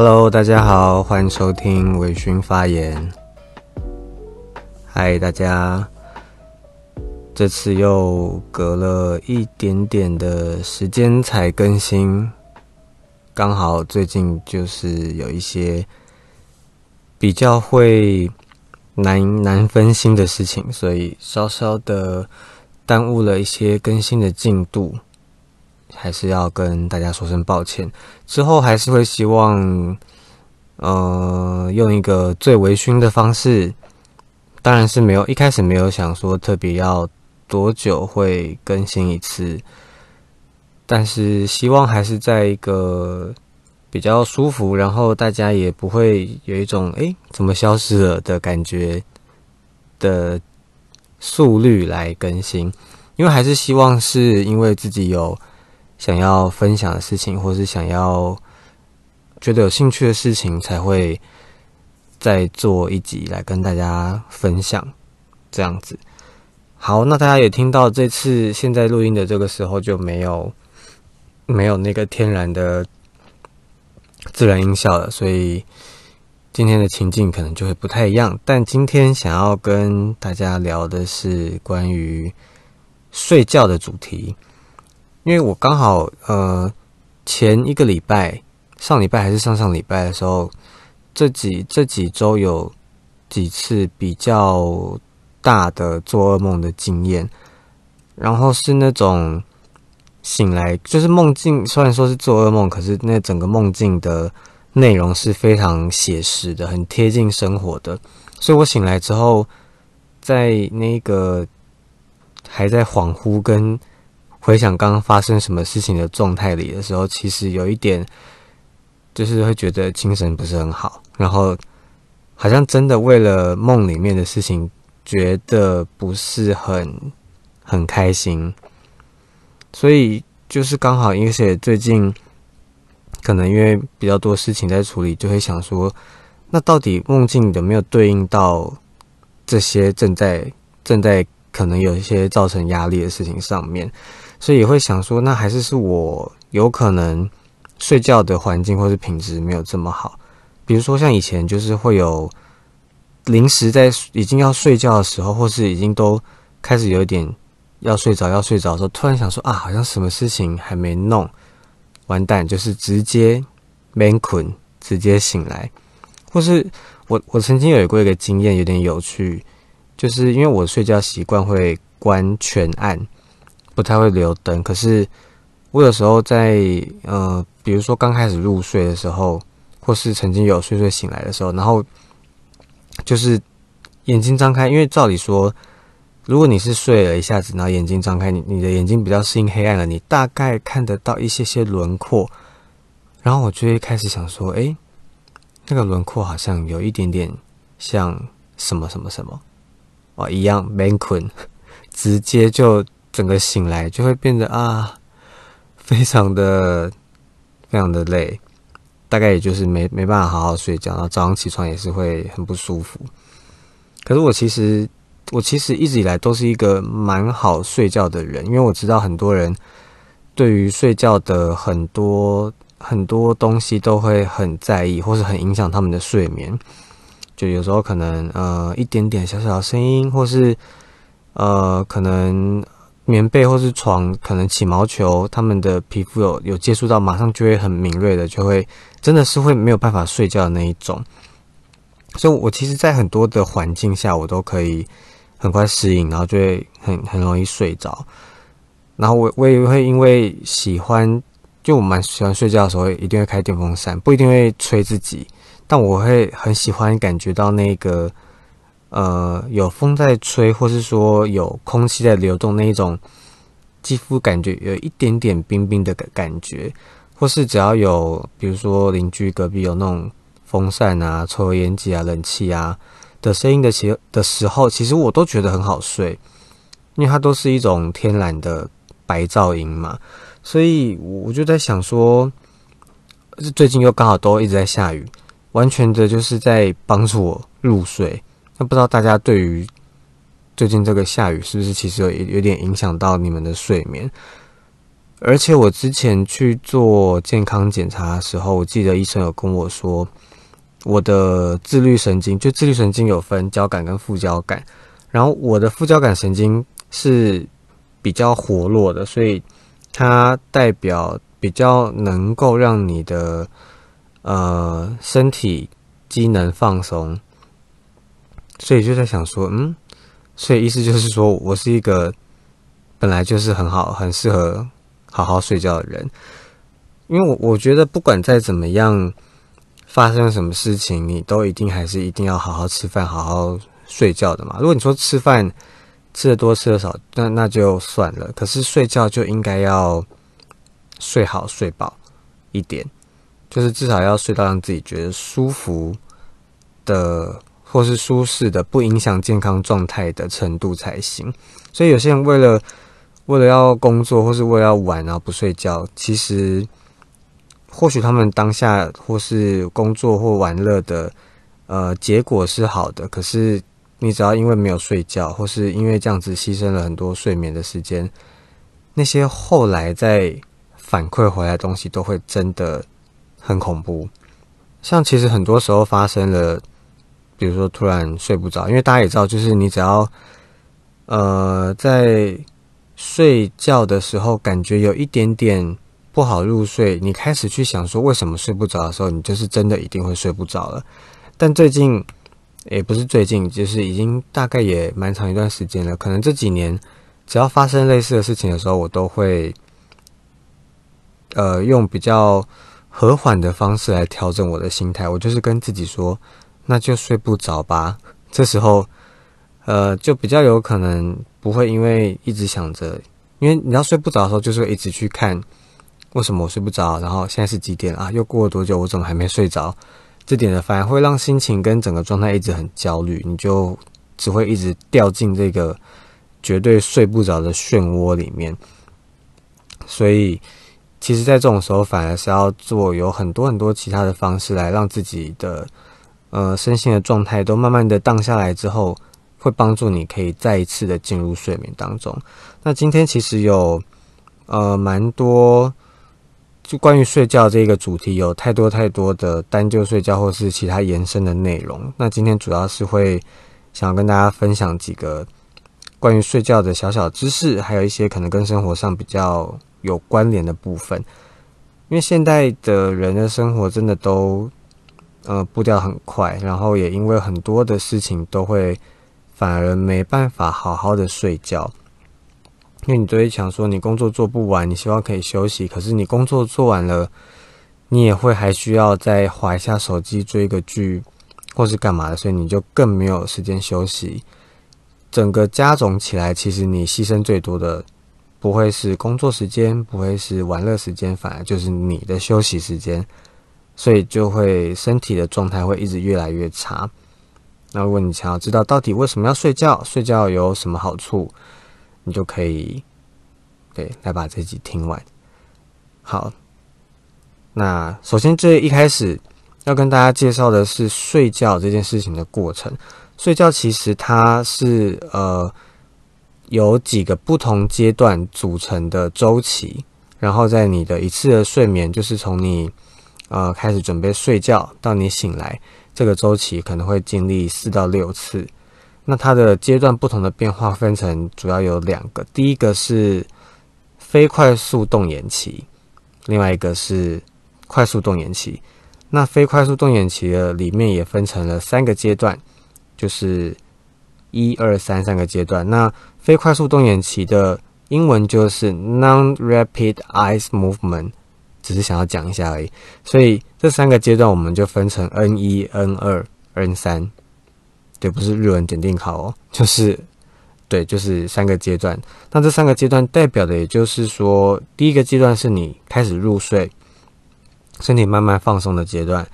Hello，大家好，欢迎收听微醺发言。嗨，大家，这次又隔了一点点的时间才更新，刚好最近就是有一些比较会难难分心的事情，所以稍稍的耽误了一些更新的进度。还是要跟大家说声抱歉。之后还是会希望，呃，用一个最微醺的方式，当然是没有一开始没有想说特别要多久会更新一次，但是希望还是在一个比较舒服，然后大家也不会有一种哎怎么消失了的感觉的速率来更新，因为还是希望是因为自己有。想要分享的事情，或是想要觉得有兴趣的事情，才会再做一集来跟大家分享。这样子，好，那大家也听到，这次现在录音的这个时候就没有没有那个天然的自然音效了，所以今天的情境可能就会不太一样。但今天想要跟大家聊的是关于睡觉的主题。因为我刚好呃前一个礼拜上礼拜还是上上礼拜的时候，这几这几周有几次比较大的做噩梦的经验，然后是那种醒来就是梦境，虽然说是做噩梦，可是那整个梦境的内容是非常写实的，很贴近生活的，所以我醒来之后，在那个还在恍惚跟。回想刚刚发生什么事情的状态里的时候，其实有一点，就是会觉得精神不是很好，然后好像真的为了梦里面的事情，觉得不是很很开心，所以就是刚好，因为最近可能因为比较多事情在处理，就会想说，那到底梦境有没有对应到这些正在正在可能有一些造成压力的事情上面？所以也会想说，那还是是我有可能睡觉的环境或是品质没有这么好。比如说像以前就是会有临时在已经要睡觉的时候，或是已经都开始有一点要睡着要睡着的时候，突然想说啊，好像什么事情还没弄完蛋，就是直接没困，直接醒来。或是我我曾经有过一个经验，有点有趣，就是因为我睡觉习惯会关全暗。不太会留灯，可是我有时候在呃，比如说刚开始入睡的时候，或是曾经有睡睡醒来的时候，然后就是眼睛张开，因为照理说，如果你是睡了一下子，然后眼睛张开，你你的眼睛比较适应黑暗了，你大概看得到一些些轮廓，然后我就会开始想说，哎，那个轮廓好像有一点点像什么什么什么哦一样，，man 困，直接就。整个醒来就会变得啊，非常的非常的累，大概也就是没没办法好好睡觉，然后早上起床也是会很不舒服。可是我其实我其实一直以来都是一个蛮好睡觉的人，因为我知道很多人对于睡觉的很多很多东西都会很在意，或是很影响他们的睡眠。就有时候可能呃一点点小小的声音，或是呃可能。棉被或是床，可能起毛球，他们的皮肤有有接触到，马上就会很敏锐的，就会真的是会没有办法睡觉的那一种。所以，我其实，在很多的环境下，我都可以很快适应，然后就会很很容易睡着。然后，我我也会因为喜欢，就我蛮喜欢睡觉的时候，一定会开电风扇，不一定会吹自己，但我会很喜欢感觉到那个。呃，有风在吹，或是说有空气在流动，那一种肌肤感觉有一点点冰冰的感觉，或是只要有，比如说邻居隔壁有那种风扇啊、抽油烟机啊、冷气啊的声音的其的时候，其实我都觉得很好睡，因为它都是一种天然的白噪音嘛，所以我就在想说，最近又刚好都一直在下雨，完全的就是在帮助我入睡。那不知道大家对于最近这个下雨是不是其实有有点影响到你们的睡眠？而且我之前去做健康检查的时候，我记得医生有跟我说，我的自律神经就自律神经有分交感跟副交感，然后我的副交感神经是比较活络的，所以它代表比较能够让你的呃身体机能放松，所以就在想说，嗯，所以意思就是说我是一个本来就是很好很适合。好好睡觉的人，因为我我觉得不管再怎么样发生什么事情，你都一定还是一定要好好吃饭、好好睡觉的嘛。如果你说吃饭吃的多、吃的少，那那就算了。可是睡觉就应该要睡好、睡饱一点，就是至少要睡到让自己觉得舒服的，或是舒适的、不影响健康状态的程度才行。所以有些人为了为了要工作，或是为了要玩，然后不睡觉，其实或许他们当下或是工作或玩乐的呃结果是好的，可是你只要因为没有睡觉，或是因为这样子牺牲了很多睡眠的时间，那些后来再反馈回来的东西都会真的很恐怖。像其实很多时候发生了，比如说突然睡不着，因为大家也知道，就是你只要呃在。睡觉的时候感觉有一点点不好入睡，你开始去想说为什么睡不着的时候，你就是真的一定会睡不着了。但最近也不是最近，就是已经大概也蛮长一段时间了。可能这几年只要发生类似的事情的时候，我都会呃用比较和缓的方式来调整我的心态。我就是跟自己说，那就睡不着吧。这时候呃就比较有可能。不会因为一直想着，因为你要睡不着的时候，就是会一直去看为什么我睡不着，然后现在是几点啊？又过了多久？我怎么还没睡着？这点的反而会让心情跟整个状态一直很焦虑，你就只会一直掉进这个绝对睡不着的漩涡里面。所以，其实，在这种时候，反而是要做有很多很多其他的方式来让自己的呃身心的状态都慢慢的荡下来之后。会帮助你可以再一次的进入睡眠当中。那今天其实有呃蛮多，就关于睡觉这个主题有太多太多的单就睡觉或是其他延伸的内容。那今天主要是会想要跟大家分享几个关于睡觉的小小知识，还有一些可能跟生活上比较有关联的部分。因为现代的人的生活真的都呃步调很快，然后也因为很多的事情都会。反而没办法好好的睡觉，因为你都会想说，你工作做不完，你希望可以休息，可是你工作做完了，你也会还需要再划一下手机追个剧，或是干嘛的，所以你就更没有时间休息。整个加总起来，其实你牺牲最多的不会是工作时间，不会是玩乐时间，反而就是你的休息时间，所以就会身体的状态会一直越来越差。那如果你想要知道到底为什么要睡觉，睡觉有什么好处，你就可以对来把这集听完。好，那首先这一开始要跟大家介绍的是睡觉这件事情的过程。睡觉其实它是呃有几个不同阶段组成的周期，然后在你的一次的睡眠，就是从你呃开始准备睡觉到你醒来。这个周期可能会经历四到六次，那它的阶段不同的变化分成主要有两个，第一个是非快速动眼期，另外一个是快速动眼期。那非快速动眼期的里面也分成了三个阶段，就是一二三三个阶段。那非快速动眼期的英文就是 non-rapid eyes movement。只是想要讲一下而已，所以这三个阶段我们就分成 N 一、N 二、N 三，对，不是日文检定考哦，就是对，就是三个阶段。那这三个阶段代表的，也就是说，第一个阶段是你开始入睡，身体慢慢放松的阶段，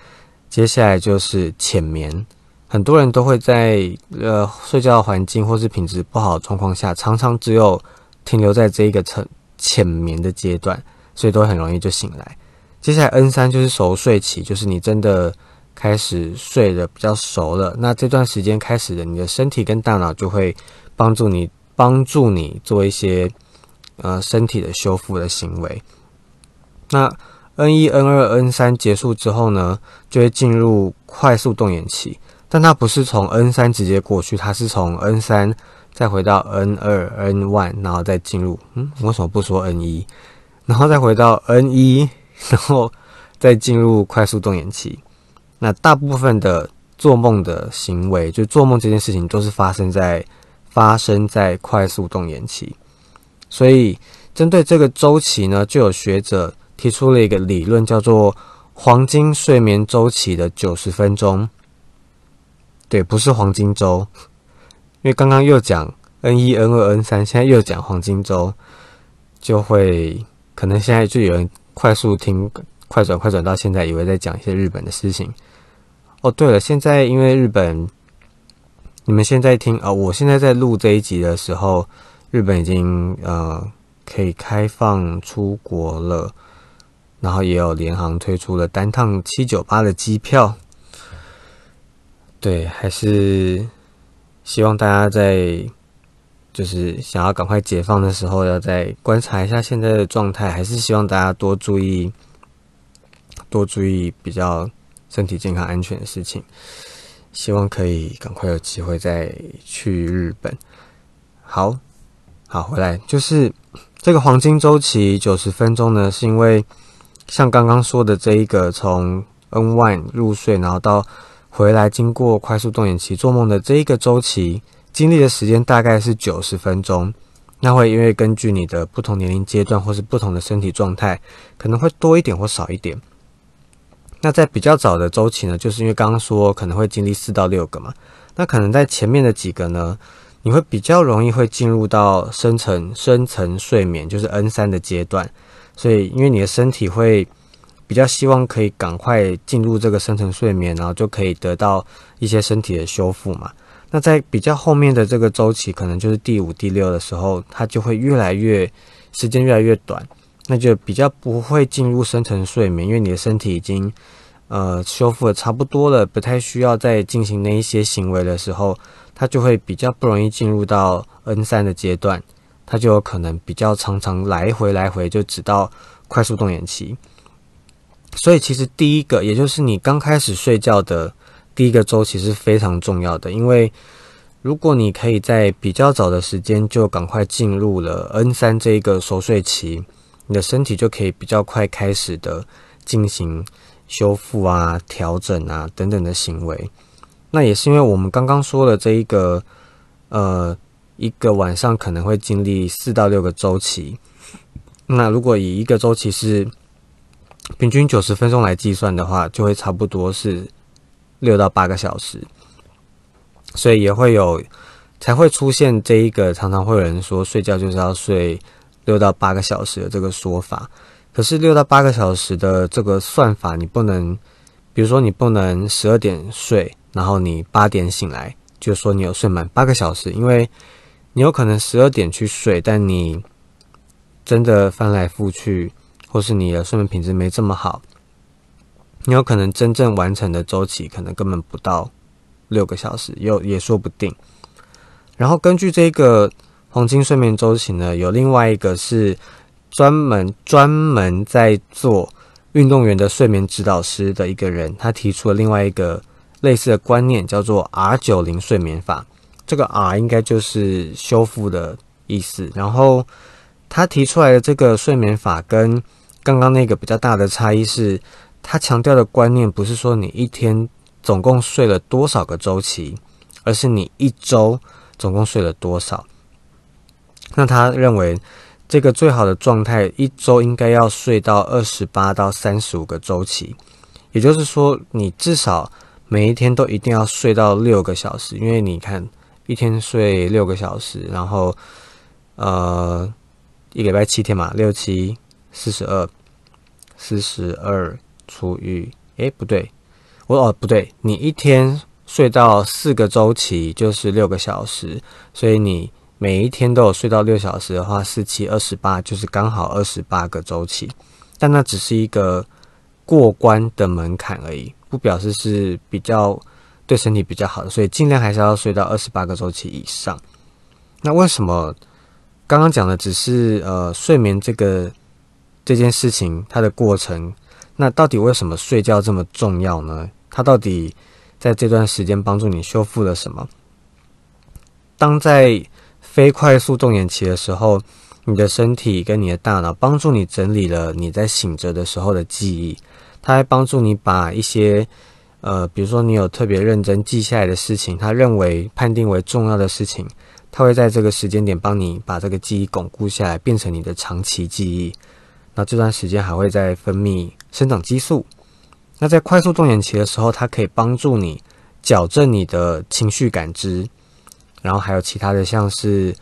接下来就是浅眠。很多人都会在呃睡觉环境或是品质不好的状况下，常常只有停留在这一个层浅眠的阶段。所以都很容易就醒来。接下来 N 三就是熟睡期，就是你真的开始睡得比较熟了。那这段时间开始的，你的身体跟大脑就会帮助你帮助你做一些呃身体的修复的行为。那 N 一、N 二、N 三结束之后呢，就会进入快速动眼期，但它不是从 N 三直接过去，它是从 N 三再回到 N 二、N one，然后再进入。嗯，为什么不说 N 一？然后再回到 N 一，然后再进入快速动眼期。那大部分的做梦的行为，就做梦这件事情，都是发生在发生在快速动眼期。所以，针对这个周期呢，就有学者提出了一个理论，叫做黄金睡眠周期的九十分钟。对，不是黄金周，因为刚刚又讲 N 一、N 二、N 三，现在又讲黄金周，就会。可能现在就有人快速听快转快转到现在，以为在讲一些日本的事情。哦，对了，现在因为日本，你们现在听啊，我现在在录这一集的时候，日本已经呃可以开放出国了，然后也有联航推出了单趟七九八的机票。对，还是希望大家在。就是想要赶快解放的时候，要再观察一下现在的状态，还是希望大家多注意，多注意比较身体健康安全的事情。希望可以赶快有机会再去日本。好，好回来，就是这个黄金周期九十分钟呢，是因为像刚刚说的这一个从 N one 入睡，然后到回来经过快速动眼期做梦的这一个周期。经历的时间大概是九十分钟，那会因为根据你的不同年龄阶段或是不同的身体状态，可能会多一点或少一点。那在比较早的周期呢，就是因为刚刚说可能会经历四到六个嘛，那可能在前面的几个呢，你会比较容易会进入到深层深层睡眠，就是 N 三的阶段。所以因为你的身体会比较希望可以赶快进入这个深层睡眠，然后就可以得到一些身体的修复嘛。那在比较后面的这个周期，可能就是第五、第六的时候，它就会越来越时间越来越短，那就比较不会进入深层睡眠，因为你的身体已经呃修复的差不多了，不太需要再进行那一些行为的时候，它就会比较不容易进入到 N 三的阶段，它就有可能比较常常来回来回就直到快速动眼期。所以其实第一个，也就是你刚开始睡觉的。第一个周期是非常重要的，因为如果你可以在比较早的时间就赶快进入了 N 三这一个熟睡期，你的身体就可以比较快开始的进行修复啊、调整啊等等的行为。那也是因为我们刚刚说的这一个，呃，一个晚上可能会经历四到六个周期。那如果以一个周期是平均九十分钟来计算的话，就会差不多是。六到八个小时，所以也会有才会出现这一个常常会有人说睡觉就是要睡六到八个小时的这个说法。可是六到八个小时的这个算法，你不能，比如说你不能十二点睡，然后你八点醒来，就说你有睡满八个小时，因为你有可能十二点去睡，但你真的翻来覆去，或是你的睡眠品质没这么好。你有可能真正完成的周期可能根本不到六个小时，有也说不定。然后根据这个黄金睡眠周期呢，有另外一个是专门专门在做运动员的睡眠指导师的一个人，他提出了另外一个类似的观念，叫做 R 九零睡眠法。这个 R 应该就是修复的意思。然后他提出来的这个睡眠法跟刚刚那个比较大的差异是。他强调的观念不是说你一天总共睡了多少个周期，而是你一周总共睡了多少。那他认为这个最好的状态，一周应该要睡到二十八到三十五个周期，也就是说，你至少每一天都一定要睡到六个小时。因为你看，一天睡六个小时，然后呃，一礼拜七天嘛，六七四十二，四十二。除以，诶，不对，我哦不对，你一天睡到四个周期就是六个小时，所以你每一天都有睡到六小时的话，四七二十八就是刚好二十八个周期，但那只是一个过关的门槛而已，不表示是比较对身体比较好的，所以尽量还是要睡到二十八个周期以上。那为什么？刚刚讲的只是呃睡眠这个这件事情它的过程，那到底为什么睡觉这么重要呢？它到底在这段时间帮助你修复了什么？当在非快速动眼期的时候，你的身体跟你的大脑帮助你整理了你在醒着的时候的记忆，它还帮助你把一些呃，比如说你有特别认真记下来的事情，他认为判定为重要的事情。它会在这个时间点帮你把这个记忆巩固下来，变成你的长期记忆。那这段时间还会在分泌生长激素。那在快速动眼期的时候，它可以帮助你矫正你的情绪感知，然后还有其他的，像是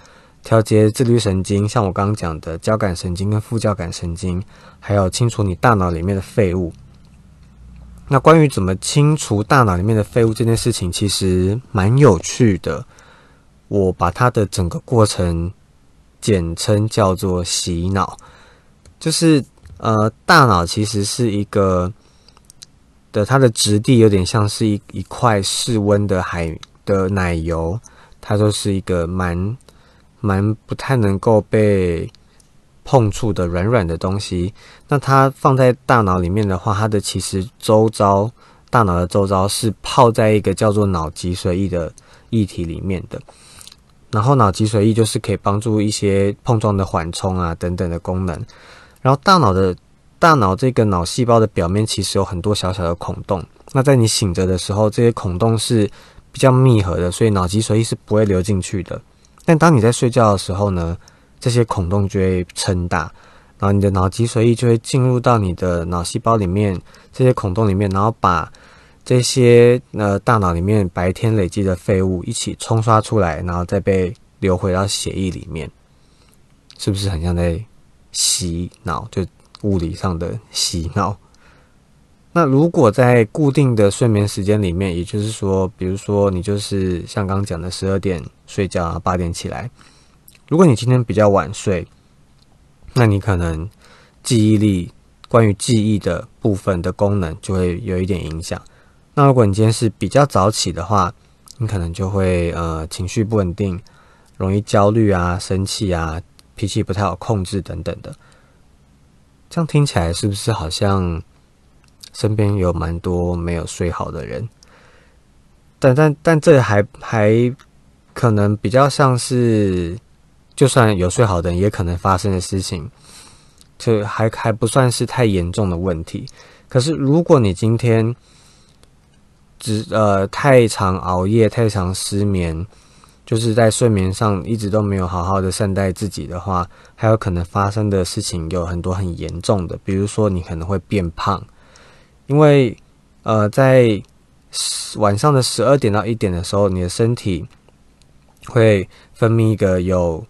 调节自律神经，像我刚刚讲的交感神经跟副交感神经，还有清除你大脑里面的废物。那关于怎么清除大脑里面的废物这件事情，其实蛮有趣的。我把它的整个过程简称叫做洗脑，就是呃，大脑其实是一个的，它的质地有点像是一一块室温的海的奶油，它就是一个蛮蛮不太能够被碰触的软软的东西。那它放在大脑里面的话，它的其实周遭大脑的周遭是泡在一个叫做脑脊髓液的液体里面的。然后脑脊髓液就是可以帮助一些碰撞的缓冲啊等等的功能。然后大脑的大脑这个脑细胞的表面其实有很多小小的孔洞。那在你醒着的时候，这些孔洞是比较密合的，所以脑脊髓液是不会流进去的。但当你在睡觉的时候呢，这些孔洞就会撑大，然后你的脑脊髓液就会进入到你的脑细胞里面这些孔洞里面，然后把。这些呃，大脑里面白天累积的废物一起冲刷出来，然后再被流回到血液里面，是不是很像在洗脑？就物理上的洗脑。那如果在固定的睡眠时间里面，也就是说，比如说你就是像刚讲的十二点睡觉，然后八点起来。如果你今天比较晚睡，那你可能记忆力关于记忆的部分的功能就会有一点影响。那如果你今天是比较早起的话，你可能就会呃情绪不稳定，容易焦虑啊、生气啊、脾气不太好控制等等的。这样听起来是不是好像身边有蛮多没有睡好的人？但但但这还还可能比较像是，就算有睡好的人也可能发生的事情，就还还不算是太严重的问题。可是如果你今天，只呃太常熬夜、太常失眠，就是在睡眠上一直都没有好好的善待自己的话，还有可能发生的事情有很多很严重的，比如说你可能会变胖，因为呃在晚上的十二点到一点的时候，你的身体会分泌一个有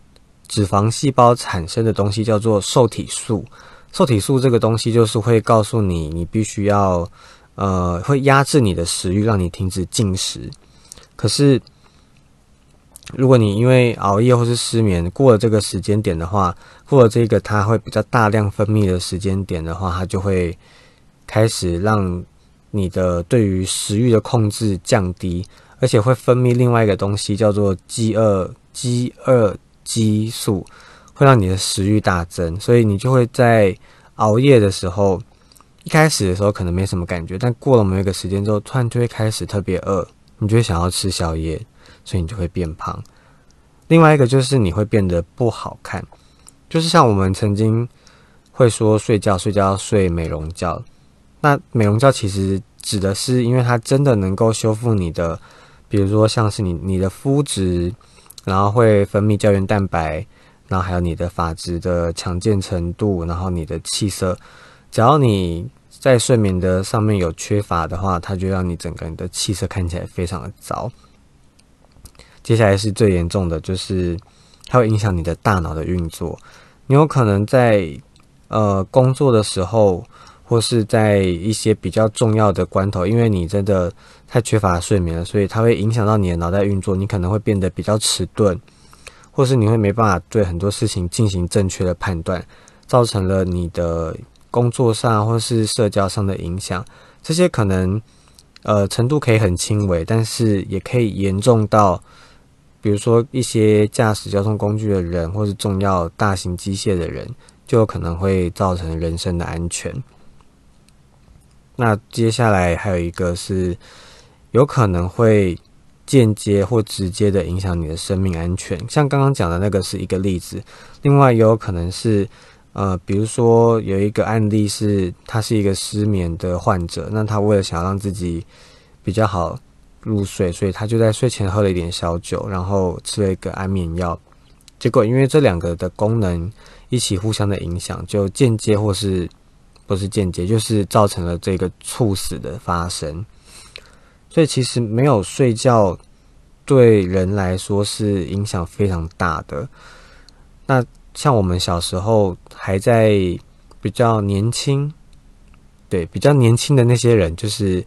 脂肪细胞产生的东西，叫做受体素。受体素这个东西就是会告诉你，你必须要。呃，会压制你的食欲，让你停止进食。可是，如果你因为熬夜或是失眠过了这个时间点的话，过了这个它会比较大量分泌的时间点的话，它就会开始让你的对于食欲的控制降低，而且会分泌另外一个东西叫做饥饿饥饿激素，会让你的食欲大增，所以你就会在熬夜的时候。一开始的时候可能没什么感觉，但过了某一个时间之后，突然就会开始特别饿，你就会想要吃宵夜，所以你就会变胖。另外一个就是你会变得不好看，就是像我们曾经会说睡觉睡觉睡美容觉，那美容觉其实指的是因为它真的能够修复你的，比如说像是你你的肤质，然后会分泌胶原蛋白，然后还有你的发质的强健程度，然后你的气色。只要你在睡眠的上面有缺乏的话，它就让你整个人的气色看起来非常的糟。接下来是最严重的，就是它会影响你的大脑的运作。你有可能在呃工作的时候，或是在一些比较重要的关头，因为你真的太缺乏睡眠了，所以它会影响到你的脑袋运作。你可能会变得比较迟钝，或是你会没办法对很多事情进行正确的判断，造成了你的。工作上或是社交上的影响，这些可能呃程度可以很轻微，但是也可以严重到比如说一些驾驶交通工具的人，或是重要大型机械的人，就有可能会造成人身的安全。那接下来还有一个是，有可能会间接或直接的影响你的生命安全。像刚刚讲的那个是一个例子，另外也有可能是，呃，比如说有一个案例是，他是一个失眠的患者，那他为了想要让自己比较好入睡，所以他就在睡前喝了一点小酒，然后吃了一个安眠药，结果因为这两个的功能一起互相的影响，就间接或是。不是间接，就是造成了这个猝死的发生。所以其实没有睡觉对人来说是影响非常大的。那像我们小时候还在比较年轻，对比较年轻的那些人，就是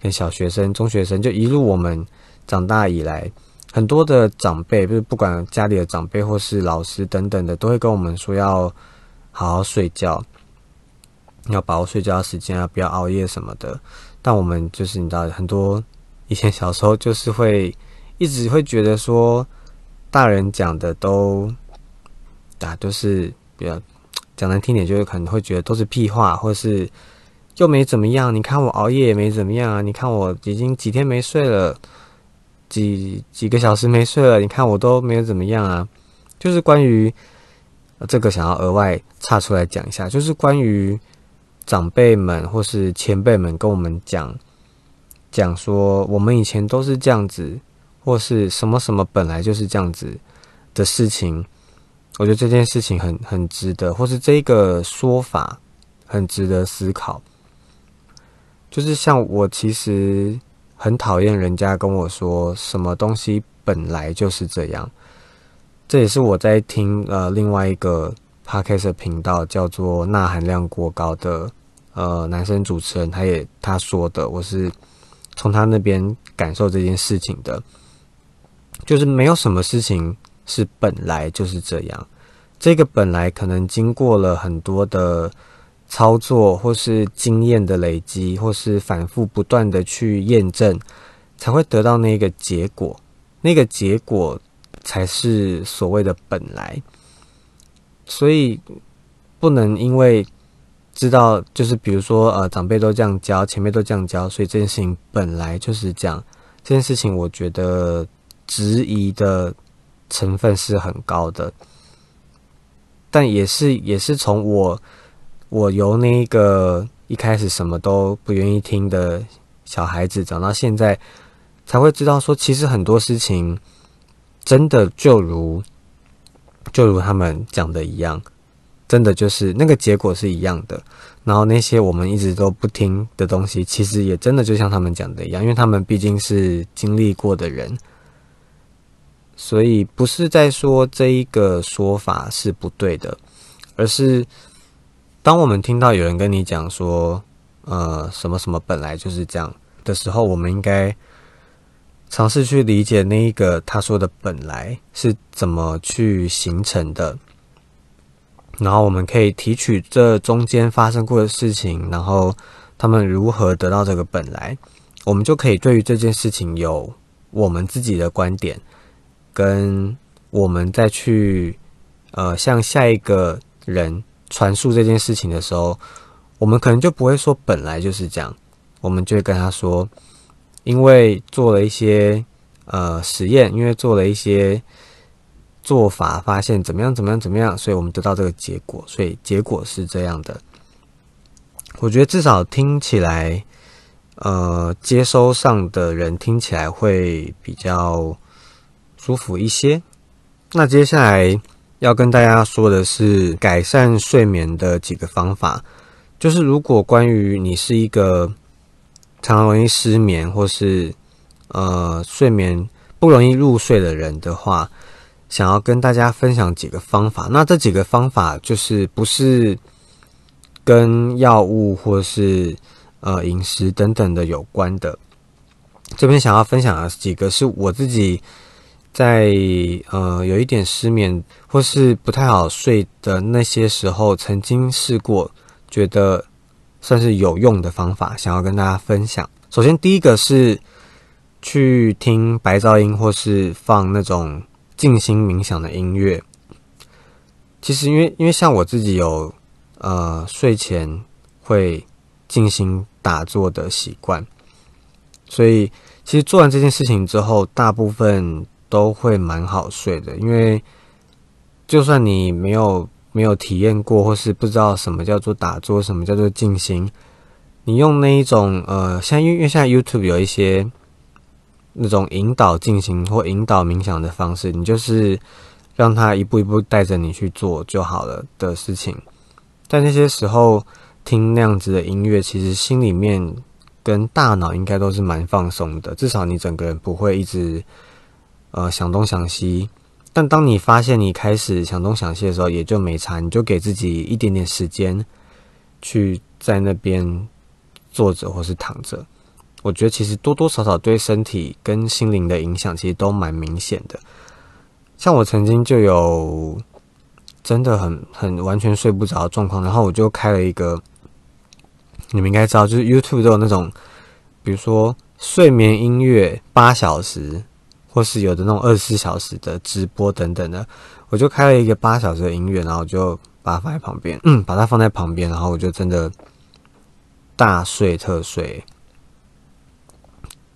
跟小学生、中学生，就一路我们长大以来，很多的长辈，就是不管家里的长辈或是老师等等的，都会跟我们说要好好睡觉。要把握睡觉的时间啊，不要熬夜什么的。但我们就是你知道，很多以前小时候就是会一直会觉得说，大人讲的都啊都是比较讲难听点，就是可能会觉得都是屁话，或是又没怎么样。你看我熬夜也没怎么样啊，你看我已经几天没睡了，几几个小时没睡了，你看我都没有怎么样啊。就是关于这个，想要额外插出来讲一下，就是关于。长辈们或是前辈们跟我们讲讲说，我们以前都是这样子，或是什么什么本来就是这样子的事情，我觉得这件事情很很值得，或是这个说法很值得思考。就是像我其实很讨厌人家跟我说什么东西本来就是这样，这也是我在听呃另外一个 podcast 频道叫做钠含量过高的。呃，男生主持人他也他说的，我是从他那边感受这件事情的，就是没有什么事情是本来就是这样，这个本来可能经过了很多的操作，或是经验的累积，或是反复不断的去验证，才会得到那个结果，那个结果才是所谓的本来，所以不能因为。知道就是比如说呃长辈都这样教，前辈都这样教，所以这件事情本来就是这样。这件事情我觉得质疑的成分是很高的，但也是也是从我我由那个一开始什么都不愿意听的小孩子长到现在，才会知道说其实很多事情真的就如就如他们讲的一样。真的就是那个结果是一样的，然后那些我们一直都不听的东西，其实也真的就像他们讲的一样，因为他们毕竟是经历过的人，所以不是在说这一个说法是不对的，而是当我们听到有人跟你讲说，呃，什么什么本来就是这样的时候，我们应该尝试去理解那一个他说的本来是怎么去形成的。然后我们可以提取这中间发生过的事情，然后他们如何得到这个本来，我们就可以对于这件事情有我们自己的观点，跟我们再去呃向下一个人传述这件事情的时候，我们可能就不会说本来就是这样，我们就会跟他说，因为做了一些呃实验，因为做了一些。做法发现怎么样怎么样怎么样，所以我们得到这个结果，所以结果是这样的。我觉得至少听起来，呃，接收上的人听起来会比较舒服一些。那接下来要跟大家说的是改善睡眠的几个方法，就是如果关于你是一个常常容易失眠或是呃睡眠不容易入睡的人的话。想要跟大家分享几个方法，那这几个方法就是不是跟药物或是呃饮食等等的有关的。这边想要分享的几个是我自己在呃有一点失眠或是不太好睡的那些时候，曾经试过，觉得算是有用的方法，想要跟大家分享。首先第一个是去听白噪音或是放那种静心冥想的音乐。其实，因为因为像我自己有呃睡前会静心打坐的习惯，所以其实做完这件事情之后，大部分都会蛮好睡的。因为就算你没有没有体验过，或是不知道什么叫做打坐，什么叫做静心，你用那一种呃，像因为现在 YouTube 有一些那种引导进行或引导冥想的方式，你就是。让他一步一步带着你去做就好了的事情，在那些时候听那样子的音乐，其实心里面跟大脑应该都是蛮放松的，至少你整个人不会一直呃想东想西。但当你发现你开始想东想西的时候，也就没差，你就给自己一点点时间去在那边坐着或是躺着。我觉得其实多多少少对身体跟心灵的影响，其实都蛮明显的。像我曾经就有真的很很完全睡不着的状况，然后我就开了一个，你们应该知道，就是 YouTube 都有那种，比如说睡眠音乐八小时，或是有的那种二十四小时的直播等等的，我就开了一个八小时的音乐，然后就把它放在旁边，嗯，把它放在旁边，然后我就真的大睡特睡。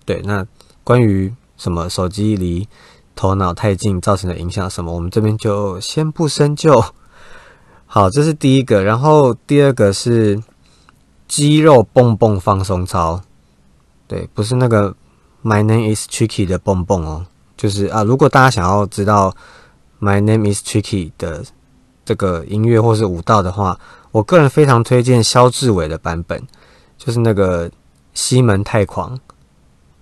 对，那关于什么手机离。头脑太近造成的影响什么？我们这边就先不深究。好，这是第一个。然后第二个是肌肉蹦蹦放松操。对，不是那个 My name is Tricky 的蹦蹦哦，就是啊，如果大家想要知道 My name is Tricky 的这个音乐或是舞蹈的话，我个人非常推荐肖志伟的版本，就是那个西门太狂。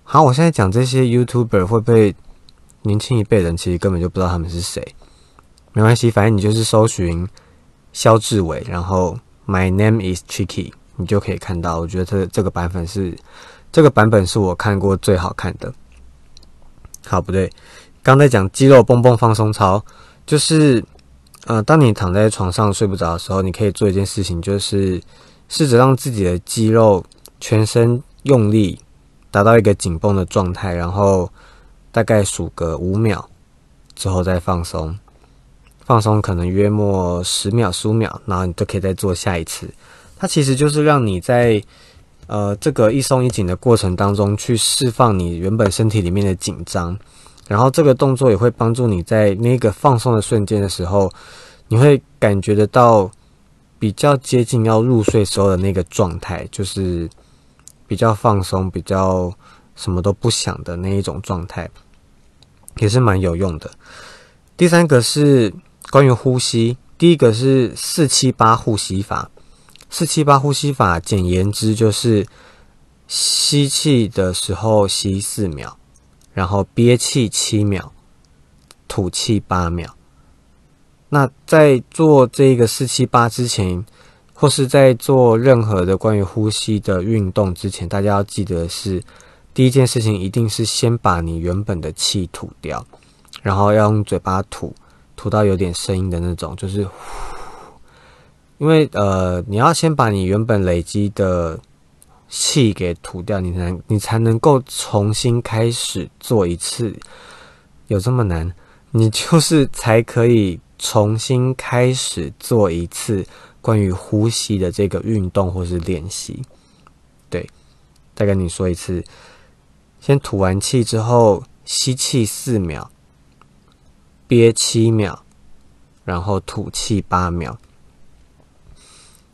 好，我现在讲这些 YouTuber 会被。年轻一辈人其实根本就不知道他们是谁，没关系，反正你就是搜寻肖志伟，然后 My name is Tricky，你就可以看到。我觉得这这个版本是这个版本是我看过最好看的。好，不对，刚才讲肌肉蹦蹦放松操，就是呃，当你躺在床上睡不着的时候，你可以做一件事情，就是试着让自己的肌肉全身用力，达到一个紧绷的状态，然后。大概数个五秒之后再放松，放松可能约莫十秒、十五秒，然后你就可以再做下一次。它其实就是让你在呃这个一松一紧的过程当中去释放你原本身体里面的紧张，然后这个动作也会帮助你在那个放松的瞬间的时候，你会感觉得到比较接近要入睡时候的那个状态，就是比较放松、比较。什么都不想的那一种状态，也是蛮有用的。第三个是关于呼吸，第一个是四七八呼吸法。四七八呼吸法，简言之就是吸气的时候吸四秒，然后憋气七秒，吐气八秒。那在做这个四七八之前，或是在做任何的关于呼吸的运动之前，大家要记得是。第一件事情一定是先把你原本的气吐掉，然后要用嘴巴吐，吐到有点声音的那种，就是。因为呃，你要先把你原本累积的气给吐掉，你才你才能够重新开始做一次。有这么难？你就是才可以重新开始做一次关于呼吸的这个运动或是练习。对，再跟你说一次。先吐完气之后，吸气四秒，憋七秒，然后吐气八秒。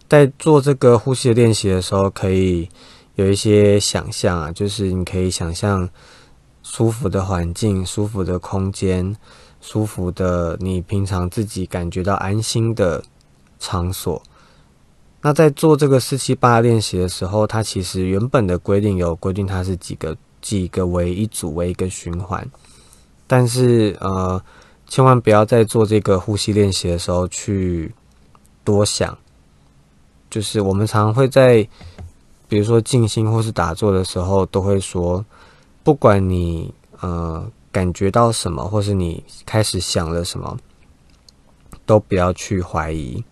在做这个呼吸的练习的时候，可以有一些想象啊，就是你可以想象舒服的环境、舒服的空间、舒服的你平常自己感觉到安心的场所。那在做这个四七八练习的时候，它其实原本的规定有规定，它是几个。几个为一组为一个循环，但是呃，千万不要在做这个呼吸练习的时候去多想。就是我们常会在，比如说静心或是打坐的时候，都会说，不管你呃感觉到什么，或是你开始想了什么，都不要去怀疑，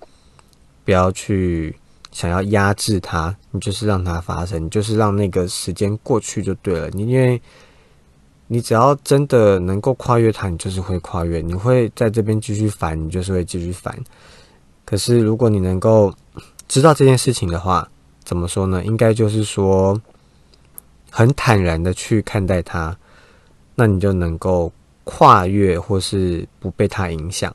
不要去。想要压制它，你就是让它发生，你就是让那个时间过去就对了。你因为你只要真的能够跨越它，你就是会跨越。你会在这边继续烦，你就是会继续烦。可是如果你能够知道这件事情的话，怎么说呢？应该就是说，很坦然的去看待它，那你就能够跨越，或是不被它影响。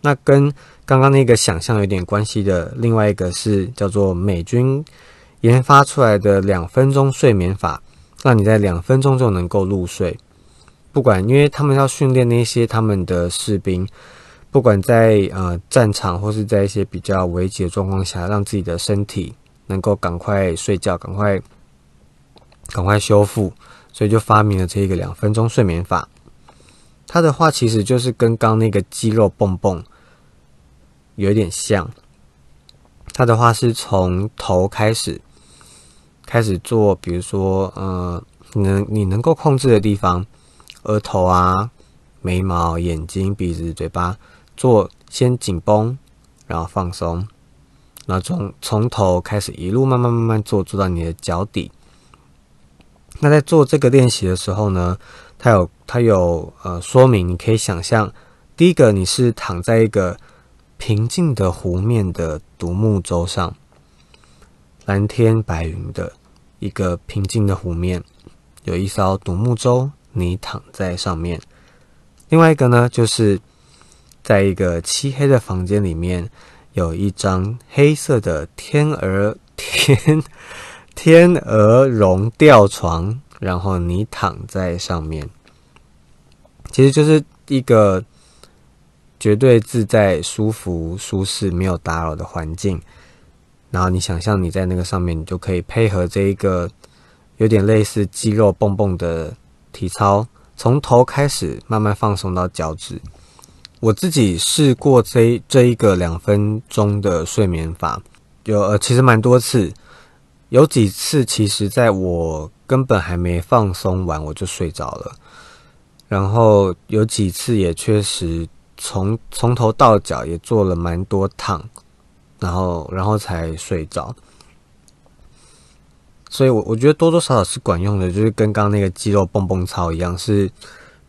那跟刚刚那个想象有点关系的，另外一个是叫做美军研发出来的两分钟睡眠法。让你在两分钟就能够入睡，不管因为他们要训练那些他们的士兵，不管在呃战场或是在一些比较危急的状况下，让自己的身体能够赶快睡觉，赶快赶快修复，所以就发明了这个两分钟睡眠法。它的话其实就是跟刚那个肌肉蹦蹦有点像，它的话是从头开始。开始做，比如说，呃，能你能够控制的地方，额头啊、眉毛、眼睛、鼻子、嘴巴，做先紧绷，然后放松，然后从从头开始一路慢慢慢慢做，做到你的脚底。那在做这个练习的时候呢，它有它有呃说明，你可以想象，第一个你是躺在一个平静的湖面的独木舟上。蓝天白云的一个平静的湖面，有一艘独木舟，你躺在上面。另外一个呢，就是在一个漆黑的房间里面，有一张黑色的天鹅天天鹅绒吊床，然后你躺在上面。其实就是一个绝对自在、舒服、舒适、没有打扰的环境。然后你想象你在那个上面，你就可以配合这一个有点类似肌肉蹦蹦的体操，从头开始慢慢放松到脚趾。我自己试过这这一个两分钟的睡眠法，有呃其实蛮多次，有几次其实在我根本还没放松完我就睡着了，然后有几次也确实从从头到脚也做了蛮多趟。然后，然后才睡着。所以，我我觉得多多少少是管用的，就是跟刚刚那个肌肉蹦蹦操一样，是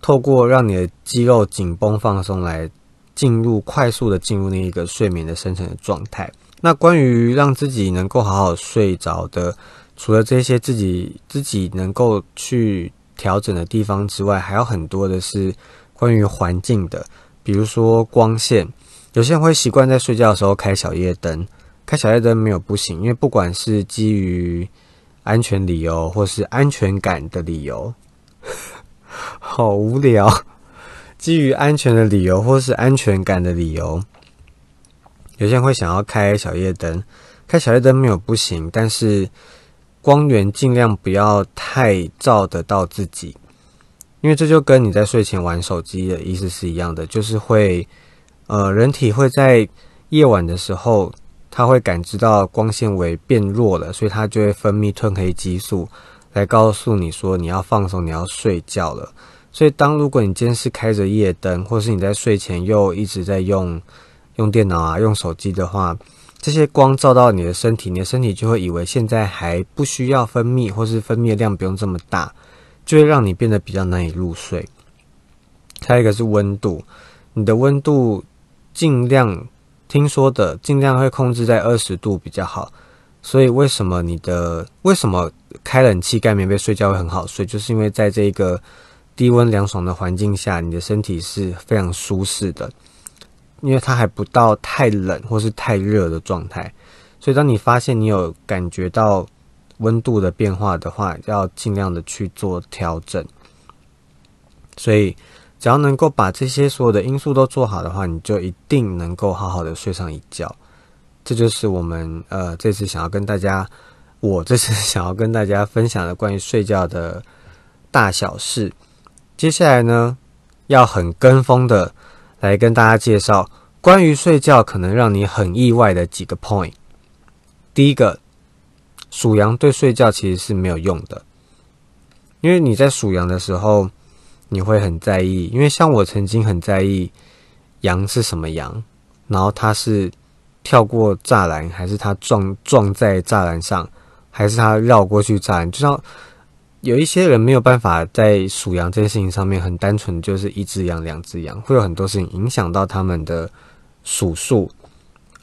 透过让你的肌肉紧绷放松，来进入快速的进入那一个睡眠的深层的状态。那关于让自己能够好好睡着的，除了这些自己自己能够去调整的地方之外，还有很多的是关于环境的，比如说光线。有些人会习惯在睡觉的时候开小夜灯，开小夜灯没有不行，因为不管是基于安全理由或是安全感的理由，好无聊。基于安全的理由或是安全感的理由，有些人会想要开小夜灯，开小夜灯没有不行，但是光源尽量不要太照得到自己，因为这就跟你在睡前玩手机的意思是一样的，就是会。呃，人体会在夜晚的时候，它会感知到光线为变弱了，所以它就会分泌褪黑激素，来告诉你说你要放松，你要睡觉了。所以，当如果你今天是开着夜灯，或是你在睡前又一直在用用电脑啊、用手机的话，这些光照到你的身体，你的身体就会以为现在还不需要分泌，或是分泌量不用这么大，就会让你变得比较难以入睡。还有一个是温度，你的温度。尽量听说的，尽量会控制在二十度比较好。所以为什么你的为什么开冷气盖棉被睡觉会很好睡？就是因为在这个低温凉爽的环境下，你的身体是非常舒适的，因为它还不到太冷或是太热的状态。所以当你发现你有感觉到温度的变化的话，要尽量的去做调整。所以。只要能够把这些所有的因素都做好的话，你就一定能够好好的睡上一觉。这就是我们呃这次想要跟大家，我这次 想要跟大家分享的关于睡觉的大小事。接下来呢，要很跟风的来跟大家介绍关于睡觉可能让你很意外的几个 point。第一个，数羊对睡觉其实是没有用的，因为你在数羊的时候。你会很在意，因为像我曾经很在意羊是什么羊，然后它是跳过栅栏，还是它撞撞在栅栏上，还是他绕过去站？就像有一些人没有办法在数羊这件事情上面很单纯，就是一只羊、两只羊，会有很多事情影响到他们的数数。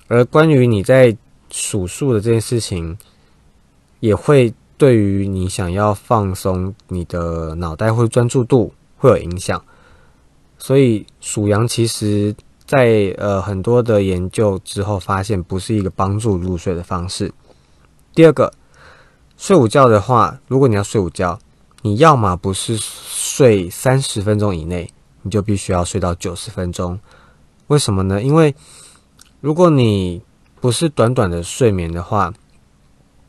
而关于你在数数的这件事情，也会对于你想要放松你的脑袋或专注度会有影响。所以数羊其实。在呃很多的研究之后，发现不是一个帮助入睡的方式。第二个，睡午觉的话，如果你要睡午觉，你要么不是睡三十分钟以内，你就必须要睡到九十分钟。为什么呢？因为如果你不是短短的睡眠的话，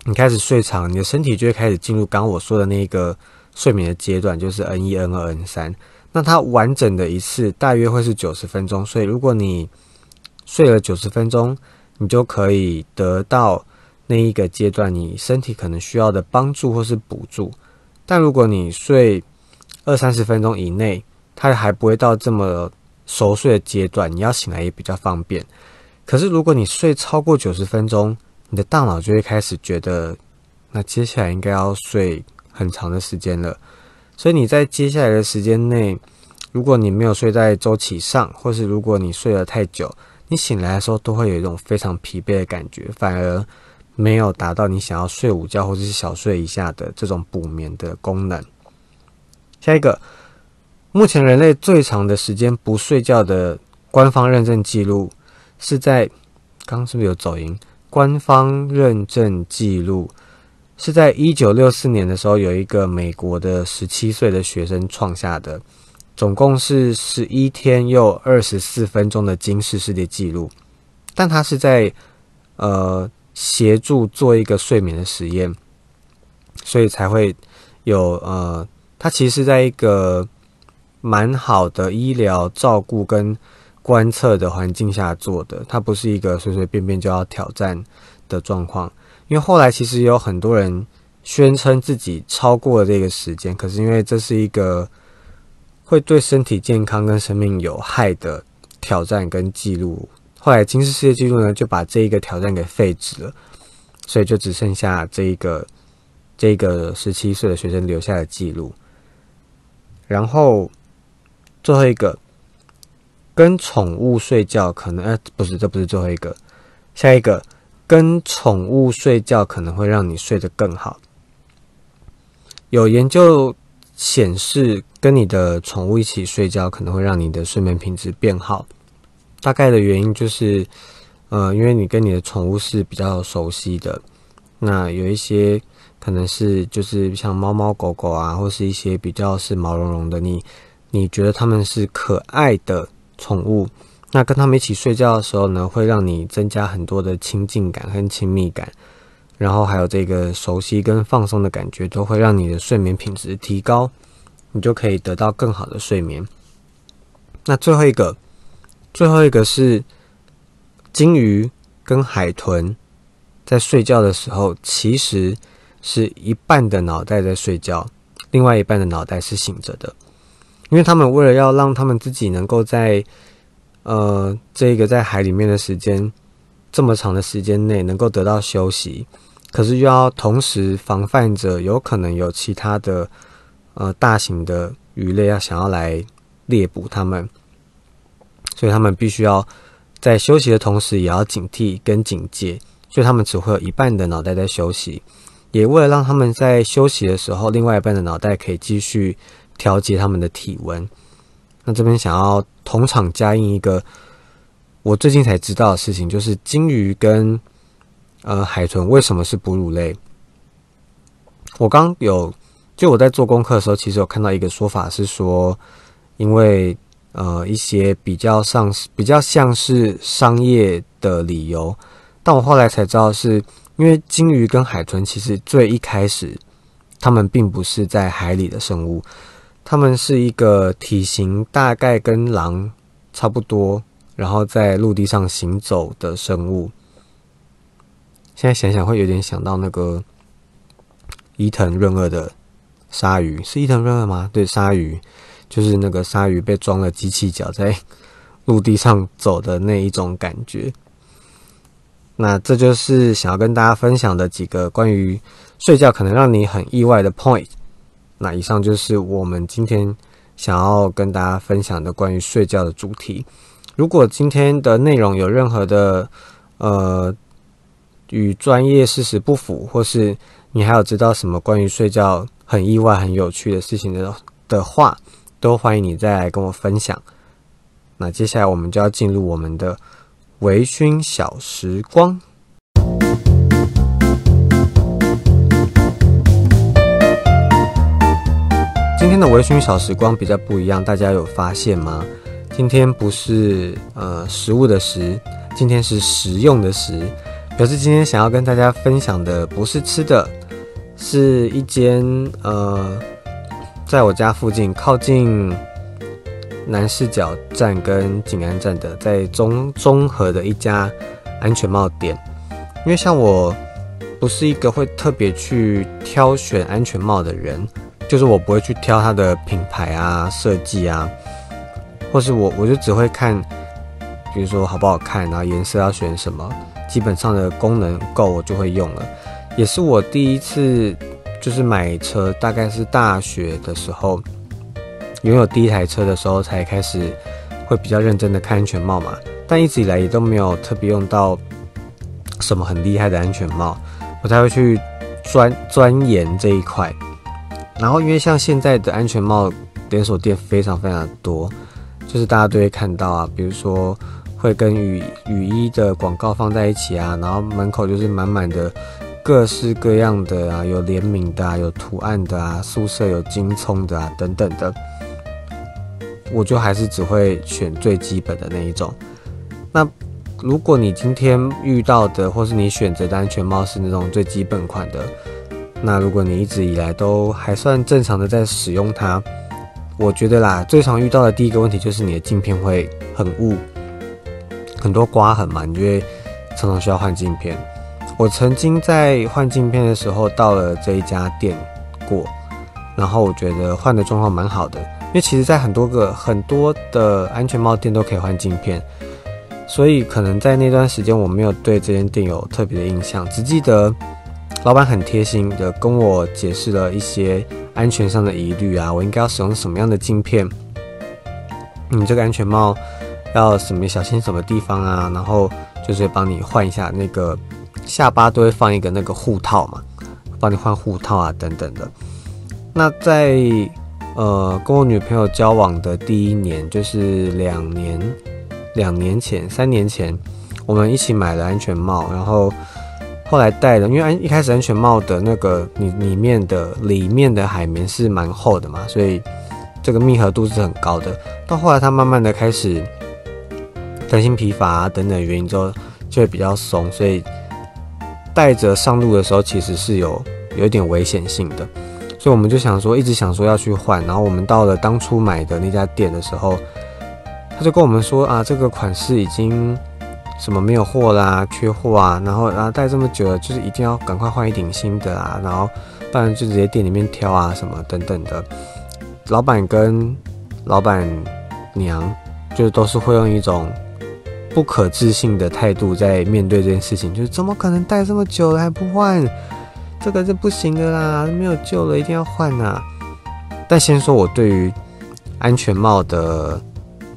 你开始睡长，你的身体就会开始进入刚刚我说的那个睡眠的阶段，就是 N 一、N 二、N 三。那它完整的一次大约会是九十分钟，所以如果你睡了九十分钟，你就可以得到那一个阶段你身体可能需要的帮助或是补助。但如果你睡二三十分钟以内，它还不会到这么熟睡的阶段，你要醒来也比较方便。可是如果你睡超过九十分钟，你的大脑就会开始觉得，那接下来应该要睡很长的时间了。所以你在接下来的时间内，如果你没有睡在周期上，或是如果你睡得太久，你醒来的时候都会有一种非常疲惫的感觉，反而没有达到你想要睡午觉或者是小睡一下的这种补眠的功能。下一个，目前人类最长的时间不睡觉的官方认证记录是在，刚刚是不是有走音？官方认证记录。是在一九六四年的时候，有一个美国的十七岁的学生创下的，总共是十一天又二十四分钟的金氏世界纪录。但他是在呃协助做一个睡眠的实验，所以才会有呃，他其实在一个蛮好的医疗照顾跟观测的环境下做的，他不是一个随随便便就要挑战的状况。因为后来其实有很多人宣称自己超过了这个时间，可是因为这是一个会对身体健康跟生命有害的挑战跟记录，后来金氏世界纪录呢就把这一个挑战给废止了，所以就只剩下这一个这一个十七岁的学生留下的记录。然后最后一个跟宠物睡觉可能呃不是这不是最后一个，下一个。跟宠物睡觉可能会让你睡得更好。有研究显示，跟你的宠物一起睡觉可能会让你的睡眠品质变好。大概的原因就是，呃，因为你跟你的宠物是比较熟悉的。那有一些可能是就是像猫猫狗狗啊，或是一些比较是毛茸茸的，你你觉得它们是可爱的宠物。那跟他们一起睡觉的时候呢，会让你增加很多的亲近感和亲密感，然后还有这个熟悉跟放松的感觉，都会让你的睡眠品质提高，你就可以得到更好的睡眠。那最后一个，最后一个是金鱼跟海豚在睡觉的时候，其实是一半的脑袋在睡觉，另外一半的脑袋是醒着的，因为他们为了要让他们自己能够在呃，这个在海里面的时间这么长的时间内能够得到休息，可是又要同时防范着有可能有其他的呃大型的鱼类要想要来猎捕他们，所以他们必须要在休息的同时也要警惕跟警戒，所以他们只会有一半的脑袋在休息，也为了让他们在休息的时候，另外一半的脑袋可以继续调节他们的体温。那这边想要同场加映一个我最近才知道的事情，就是鲸鱼跟呃海豚为什么是哺乳类？我刚有就我在做功课的时候，其实有看到一个说法是说，因为呃一些比较上比较像是商业的理由，但我后来才知道，是因为鲸鱼跟海豚其实最一开始，它们并不是在海里的生物。它们是一个体型大概跟狼差不多，然后在陆地上行走的生物。现在想想会有点想到那个伊藤润二的鲨鱼，是伊藤润二吗？对，鲨鱼就是那个鲨鱼被装了机器脚在陆地上走的那一种感觉。那这就是想要跟大家分享的几个关于睡觉可能让你很意外的 point。那以上就是我们今天想要跟大家分享的关于睡觉的主题。如果今天的内容有任何的呃与专业事实不符，或是你还有知道什么关于睡觉很意外、很有趣的事情的的话，都欢迎你再来跟我分享。那接下来我们就要进入我们的微醺小时光。今天的微醺小时光比较不一样，大家有发现吗？今天不是呃食物的食，今天是食用的食，表示今天想要跟大家分享的不是吃的，是一间呃在我家附近靠近南市角站跟景安站的，在中综合的一家安全帽店。因为像我不是一个会特别去挑选安全帽的人。就是我不会去挑它的品牌啊、设计啊，或是我我就只会看，比如说好不好看，然后颜色要选什么，基本上的功能够我就会用了。也是我第一次就是买车，大概是大学的时候拥有第一台车的时候才开始会比较认真的看安全帽嘛。但一直以来也都没有特别用到什么很厉害的安全帽，我才会去钻钻研这一块。然后，因为像现在的安全帽连锁店非常非常多，就是大家都会看到啊，比如说会跟雨雨衣的广告放在一起啊，然后门口就是满满的各式各样的啊，有联名的啊，有图案的啊，宿舍有金葱的啊等等的，我就还是只会选最基本的那一种。那如果你今天遇到的或是你选择的安全帽是那种最基本款的。那如果你一直以来都还算正常的在使用它，我觉得啦，最常遇到的第一个问题就是你的镜片会很雾，很多刮痕嘛，你就会常常需要换镜片。我曾经在换镜片的时候到了这一家店过，然后我觉得换的状况蛮好的，因为其实在很多个很多的安全帽店都可以换镜片，所以可能在那段时间我没有对这间店有特别的印象，只记得。老板很贴心的跟我解释了一些安全上的疑虑啊，我应该要使用什么样的镜片？你这个安全帽要什么小心什么地方啊？然后就是帮你换一下那个下巴都会放一个那个护套嘛，帮你换护套啊等等的。那在呃跟我女朋友交往的第一年，就是两年两年前三年前，我们一起买了安全帽，然后。后来戴的，因为安一开始安全帽的那个里里面的里面的海绵是蛮厚的嘛，所以这个密合度是很高的。到后来它慢慢的开始担心疲乏啊等等原因之后，就会比较松，所以带着上路的时候其实是有有一点危险性的。所以我们就想说，一直想说要去换。然后我们到了当初买的那家店的时候，他就跟我们说啊，这个款式已经。什么没有货啦，缺货啊，然后然后戴这么久了，就是一定要赶快换一顶新的啊，然后不然就直接店里面挑啊，什么等等的。老板跟老板娘就都是会用一种不可置信的态度在面对这件事情，就是怎么可能戴这么久了还不换？这个是不行的啦，没有救了，一定要换呐。但先说我对于安全帽的，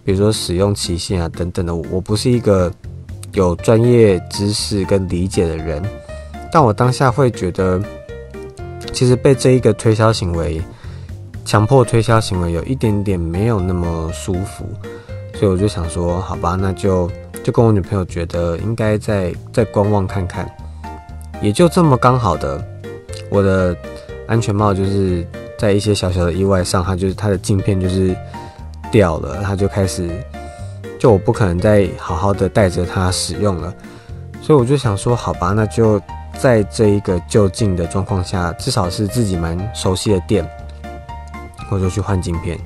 比如说使用期限啊等等的，我不是一个。有专业知识跟理解的人，但我当下会觉得，其实被这一个推销行为、强迫推销行为有一点点没有那么舒服，所以我就想说，好吧，那就就跟我女朋友觉得应该再再观望看看，也就这么刚好的，我的安全帽就是在一些小小的意外上，它就是它的镜片就是掉了，它就开始。就我不可能再好好的带着它使用了，所以我就想说，好吧，那就在这一个就近的状况下，至少是自己蛮熟悉的店，我就去换镜片。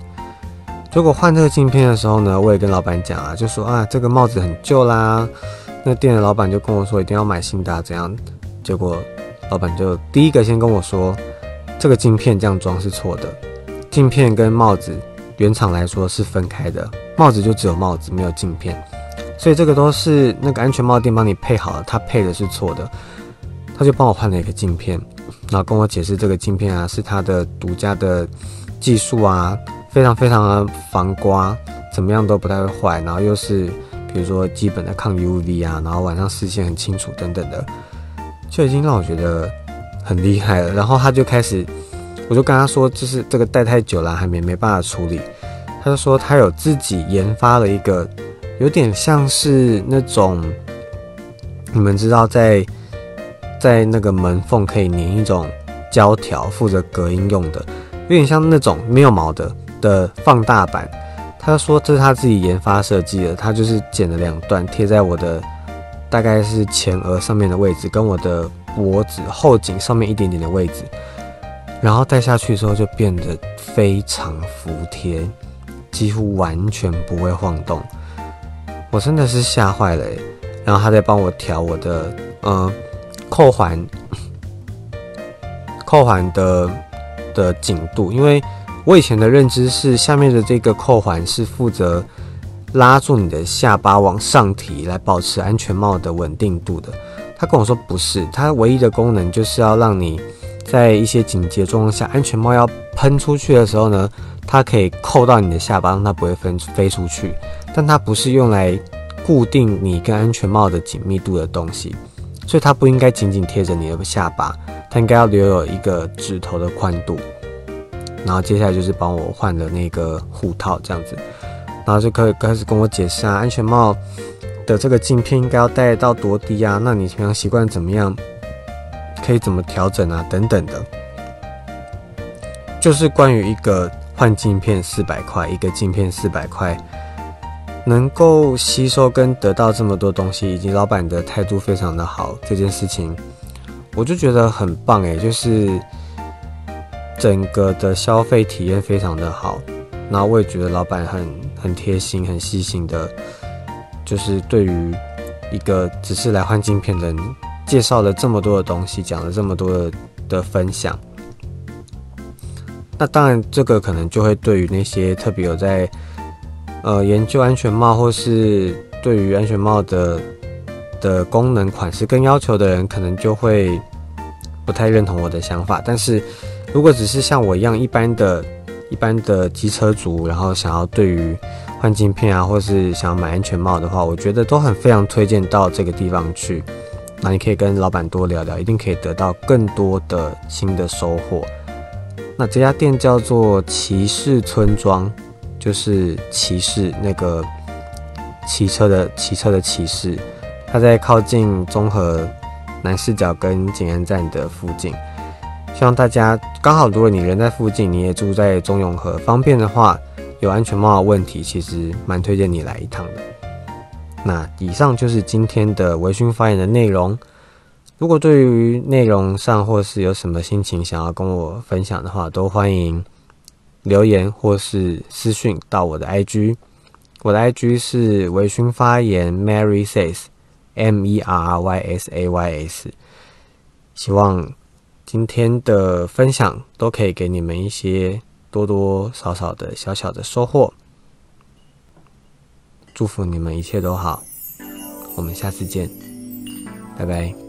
结果换这个镜片的时候呢，我也跟老板讲啊，就说啊，这个帽子很旧啦。那店的老板就跟我说，一定要买新的，怎样？结果老板就第一个先跟我说，这个镜片这样装是错的，镜片跟帽子原厂来说是分开的。帽子就只有帽子，没有镜片，所以这个都是那个安全帽店帮你配好了，他配的是错的，他就帮我换了一个镜片。然后跟我解释这个镜片啊是它的独家的技术啊，非常非常的防刮，怎么样都不太会坏，然后又是比如说基本的抗 UV 啊，然后晚上视线很清楚等等的，就已经让我觉得很厉害了。然后他就开始，我就跟他说，就是这个戴太久了，还没没办法处理。他就说他有自己研发了一个，有点像是那种，你们知道在在那个门缝可以粘一种胶条，负责隔音用的，有点像那种没有毛的的放大版。他说这是他自己研发设计的，他就是剪了两段贴在我的大概是前额上面的位置，跟我的脖子后颈上面一点点的位置，然后戴下去之后就变得非常服帖。几乎完全不会晃动，我真的是吓坏了。然后他在帮我调我的呃扣环，扣环的的紧度，因为我以前的认知是下面的这个扣环是负责拉住你的下巴往上提，来保持安全帽的稳定度的。他跟我说不是，它唯一的功能就是要让你在一些紧急状况下，安全帽要喷出去的时候呢。它可以扣到你的下巴，让它不会飞飞出去，但它不是用来固定你跟安全帽的紧密度的东西，所以它不应该紧紧贴着你的下巴，它应该要留有一个指头的宽度。然后接下来就是帮我换了那个护套，这样子，然后就可以开始跟我解释啊，安全帽的这个镜片应该要戴到多低啊？那你平常习惯怎么样？可以怎么调整啊？等等的，就是关于一个。换镜片四百块，一个镜片四百块，能够吸收跟得到这么多东西，以及老板的态度非常的好，这件事情我就觉得很棒诶，就是整个的消费体验非常的好，然后我也觉得老板很很贴心、很细心的，就是对于一个只是来换镜片的人，介绍了这么多的东西，讲了这么多的的分享。那当然，这个可能就会对于那些特别有在呃研究安全帽，或是对于安全帽的的功能、款式跟要求的人，可能就会不太认同我的想法。但是如果只是像我一样一般的、一般的机车族，然后想要对于换镜片啊，或是想要买安全帽的话，我觉得都很非常推荐到这个地方去。那你可以跟老板多聊聊，一定可以得到更多的新的收获。那这家店叫做骑士村庄，就是骑士那个骑车的骑车的骑士，它在靠近综合南视角跟景安站的附近。希望大家刚好，如果你人在附近，你也住在中永和，方便的话，有安全帽的问题，其实蛮推荐你来一趟的。那以上就是今天的微醺发言的内容。如果对于内容上或是有什么心情想要跟我分享的话，都欢迎留言或是私讯到我的 IG。我的 IG 是微醺发言 Marysays，M-E-R-Y-S-A-Y-S。希望今天的分享都可以给你们一些多多少少的小小的收获。祝福你们一切都好，我们下次见，拜拜。